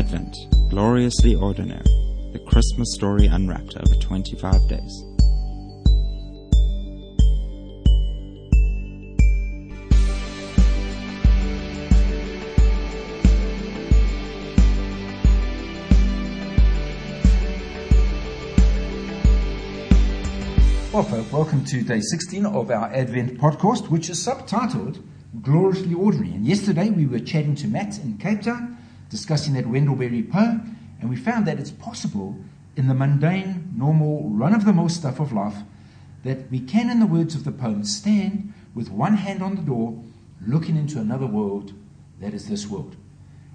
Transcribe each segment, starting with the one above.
Advent, gloriously ordinary, the Christmas story unwrapped over 25 days. Well, folk, welcome to day 16 of our Advent podcast, which is subtitled Gloriously Ordinary. And yesterday we were chatting to Matt in Cape Town, discussing that Wendell Berry poem, and we found that it's possible in the mundane, normal, run of the mill stuff of life that we can, in the words of the poem, stand with one hand on the door, looking into another world that is this world.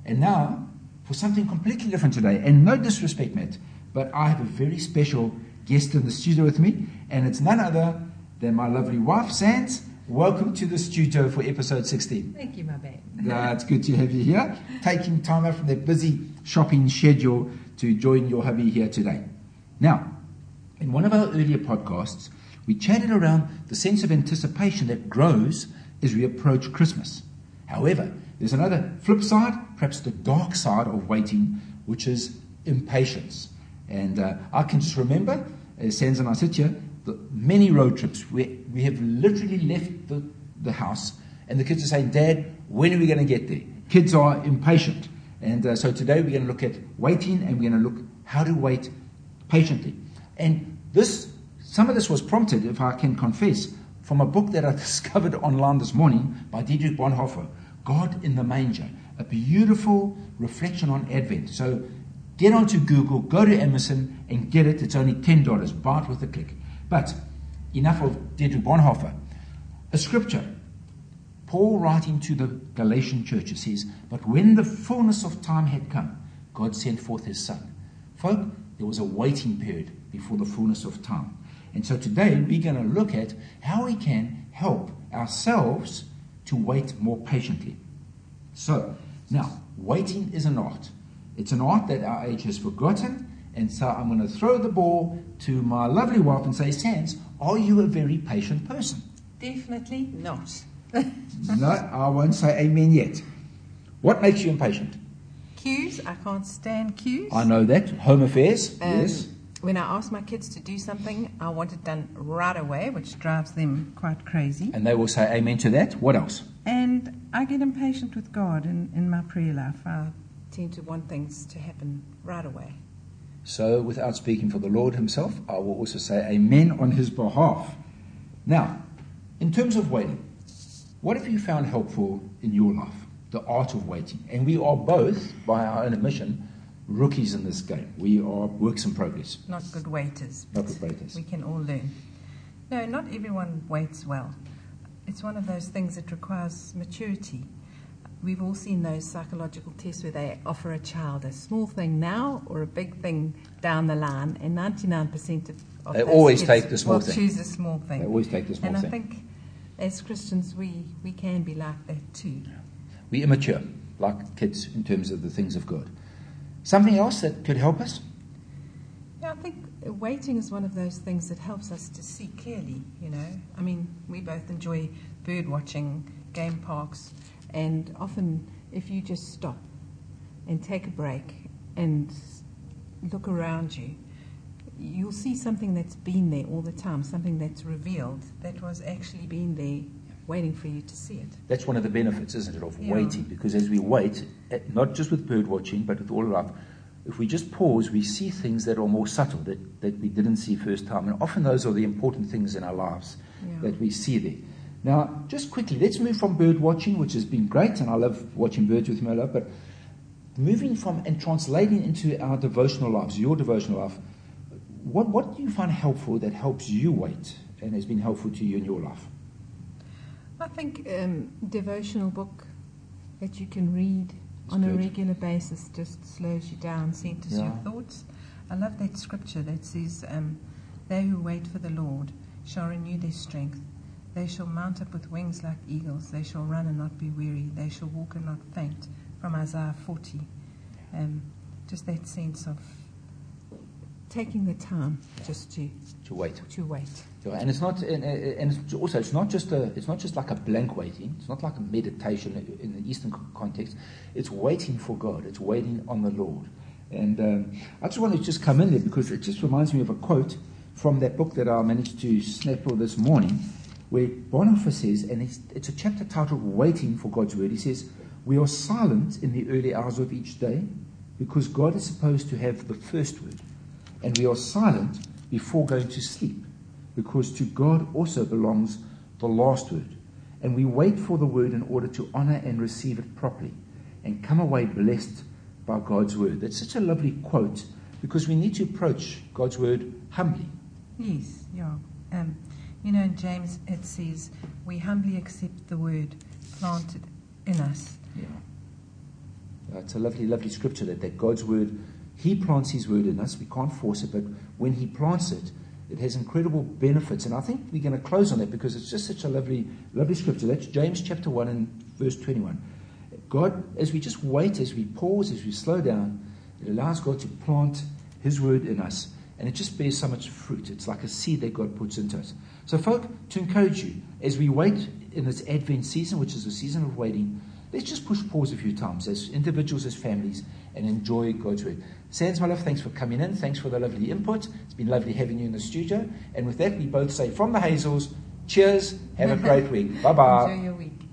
And now, for something completely different today, and no disrespect, Matt, but I have a very special guest in the studio with me, and it's none other than my lovely wife, Sands. Welcome to the studio for episode 16. Thank you, my babe. Uh, it's good to have you here, taking time out from their busy shopping schedule to join your hubby here today. Now, in one of our earlier podcasts, we chatted around the sense of anticipation that grows as we approach Christmas. However, there's another flip side, perhaps the dark side of waiting, which is impatience. And uh, I can just remember, as Sands and I sit here, the many road trips where we have literally left the, the house and the kids are saying, Dad, when are we going to get there? Kids are impatient. And uh, so today we're going to look at waiting and we're going to look how to wait patiently. And this, some of this was prompted, if I can confess, from a book that I discovered online this morning by Dietrich Bonhoeffer, God in the Manger, a beautiful reflection on Advent. So Get onto Google, go to Amazon, and get it. It's only $10. Buy it with a click. But enough of Dietrich Bonhoeffer. A scripture. Paul writing to the Galatian church says, But when the fullness of time had come, God sent forth his son. Folk, there was a waiting period before the fullness of time. And so today we're going to look at how we can help ourselves to wait more patiently. So, now, waiting is an art. It's an art that our age has forgotten. And so I'm going to throw the ball to my lovely wife and say, Sands, are you a very patient person? Definitely not. no, I won't say amen yet. What makes you impatient? Queues. I can't stand queues. I know that. Home affairs. Um, yes. When I ask my kids to do something, I want it done right away, which drives them quite crazy. And they will say amen to that. What else? And I get impatient with God in, in my prayer life. I tend to want things to happen right away. So, without speaking for the Lord Himself, I will also say amen on His behalf. Now, in terms of waiting, what have you found helpful in your life? The art of waiting. And we are both, by our own admission, rookies in this game. We are works in progress. Not good waiters. Not good waiters. We can all learn. No, not everyone waits well. It's one of those things that requires maturity. We've all seen those psychological tests where they offer a child a small thing now or a big thing down the line, and 99% of, of they always take the small will thing. choose a small thing. They always take the small and thing. I think as Christians, we, we can be like that too. We immature, like kids, in terms of the things of God. Something else that could help us? Yeah, I think waiting is one of those things that helps us to see clearly, you know. I mean, we both enjoy bird watching, game parks, and often if you just stop and take a break and look around you, you'll see something that's been there all the time, something that's revealed that was actually been there waiting for you to see it. That's one of the benefits, isn't it, of Yeah. waiting? Because as we wait, eh, not just with bird watching, but with all life, if we just pause, we see things that are more subtle that, that we didn't see first time. And often those are the important things in our lives Yeah. that we see there. Now, just quickly, let's move from bird watching, which has been great, and I love watching birds with my love, but moving from and translating into our devotional lives, your devotional life, what, what do you find helpful that helps you wait and has been helpful to you in your life? I think um, devotional book that you can read It's on a regular basis just slows you down, centers Yeah. your thoughts. I love that scripture that says, um, "They who wait for the Lord shall renew their strength. They shall mount up with wings like eagles. They shall run and not be weary. They shall walk and not faint." From Isaiah 40. Um, just that sense of taking the time just to, to wait. to wait. Yeah, and it's not, and, and it's also it's not just a, it's not just like a blank waiting. It's not like a meditation in the Eastern context. It's waiting for God. It's waiting on the Lord. And um, I just want to just come in there because it just reminds me of a quote from that book that I managed to snap this morning, where Bonhoeffer says, and it's, it's a chapter titled "Waiting for God's Word." He says, "We are silent in the early hours of each day because God is supposed to have the first word, and we are silent before going to sleep." because to God also belongs the last word. And we wait for the word in order to honor and receive it properly and come away blessed by God's word. That's such a lovely quote because we need to approach God's word humbly. Yes, yeah. Um, you know, in James it says, we humbly accept the word planted in us. Yeah. It's a lovely, lovely scripture that, that God's word, He plants His word in us. We can't force it, but when He plants it, it has incredible benefits. And I think we're going to close on that because it's just such a lovely, lovely scripture. That's James chapter 1 and verse 21. God, as we just wait, as we pause, as we slow down, it allows God to plant His word in us. And it just bears so much fruit. It's like a seed that God puts into us. So, folk, to encourage you, as we wait in this Advent season, which is a season of waiting, let's just push pause a few times as individuals, as families, and enjoy God's word. Sands, my love, thanks for coming in. Thanks for the lovely input. It's been lovely having you in the studio. And with that, we both say from the Hazels, cheers. Have a great week. Bye bye. Enjoy your week.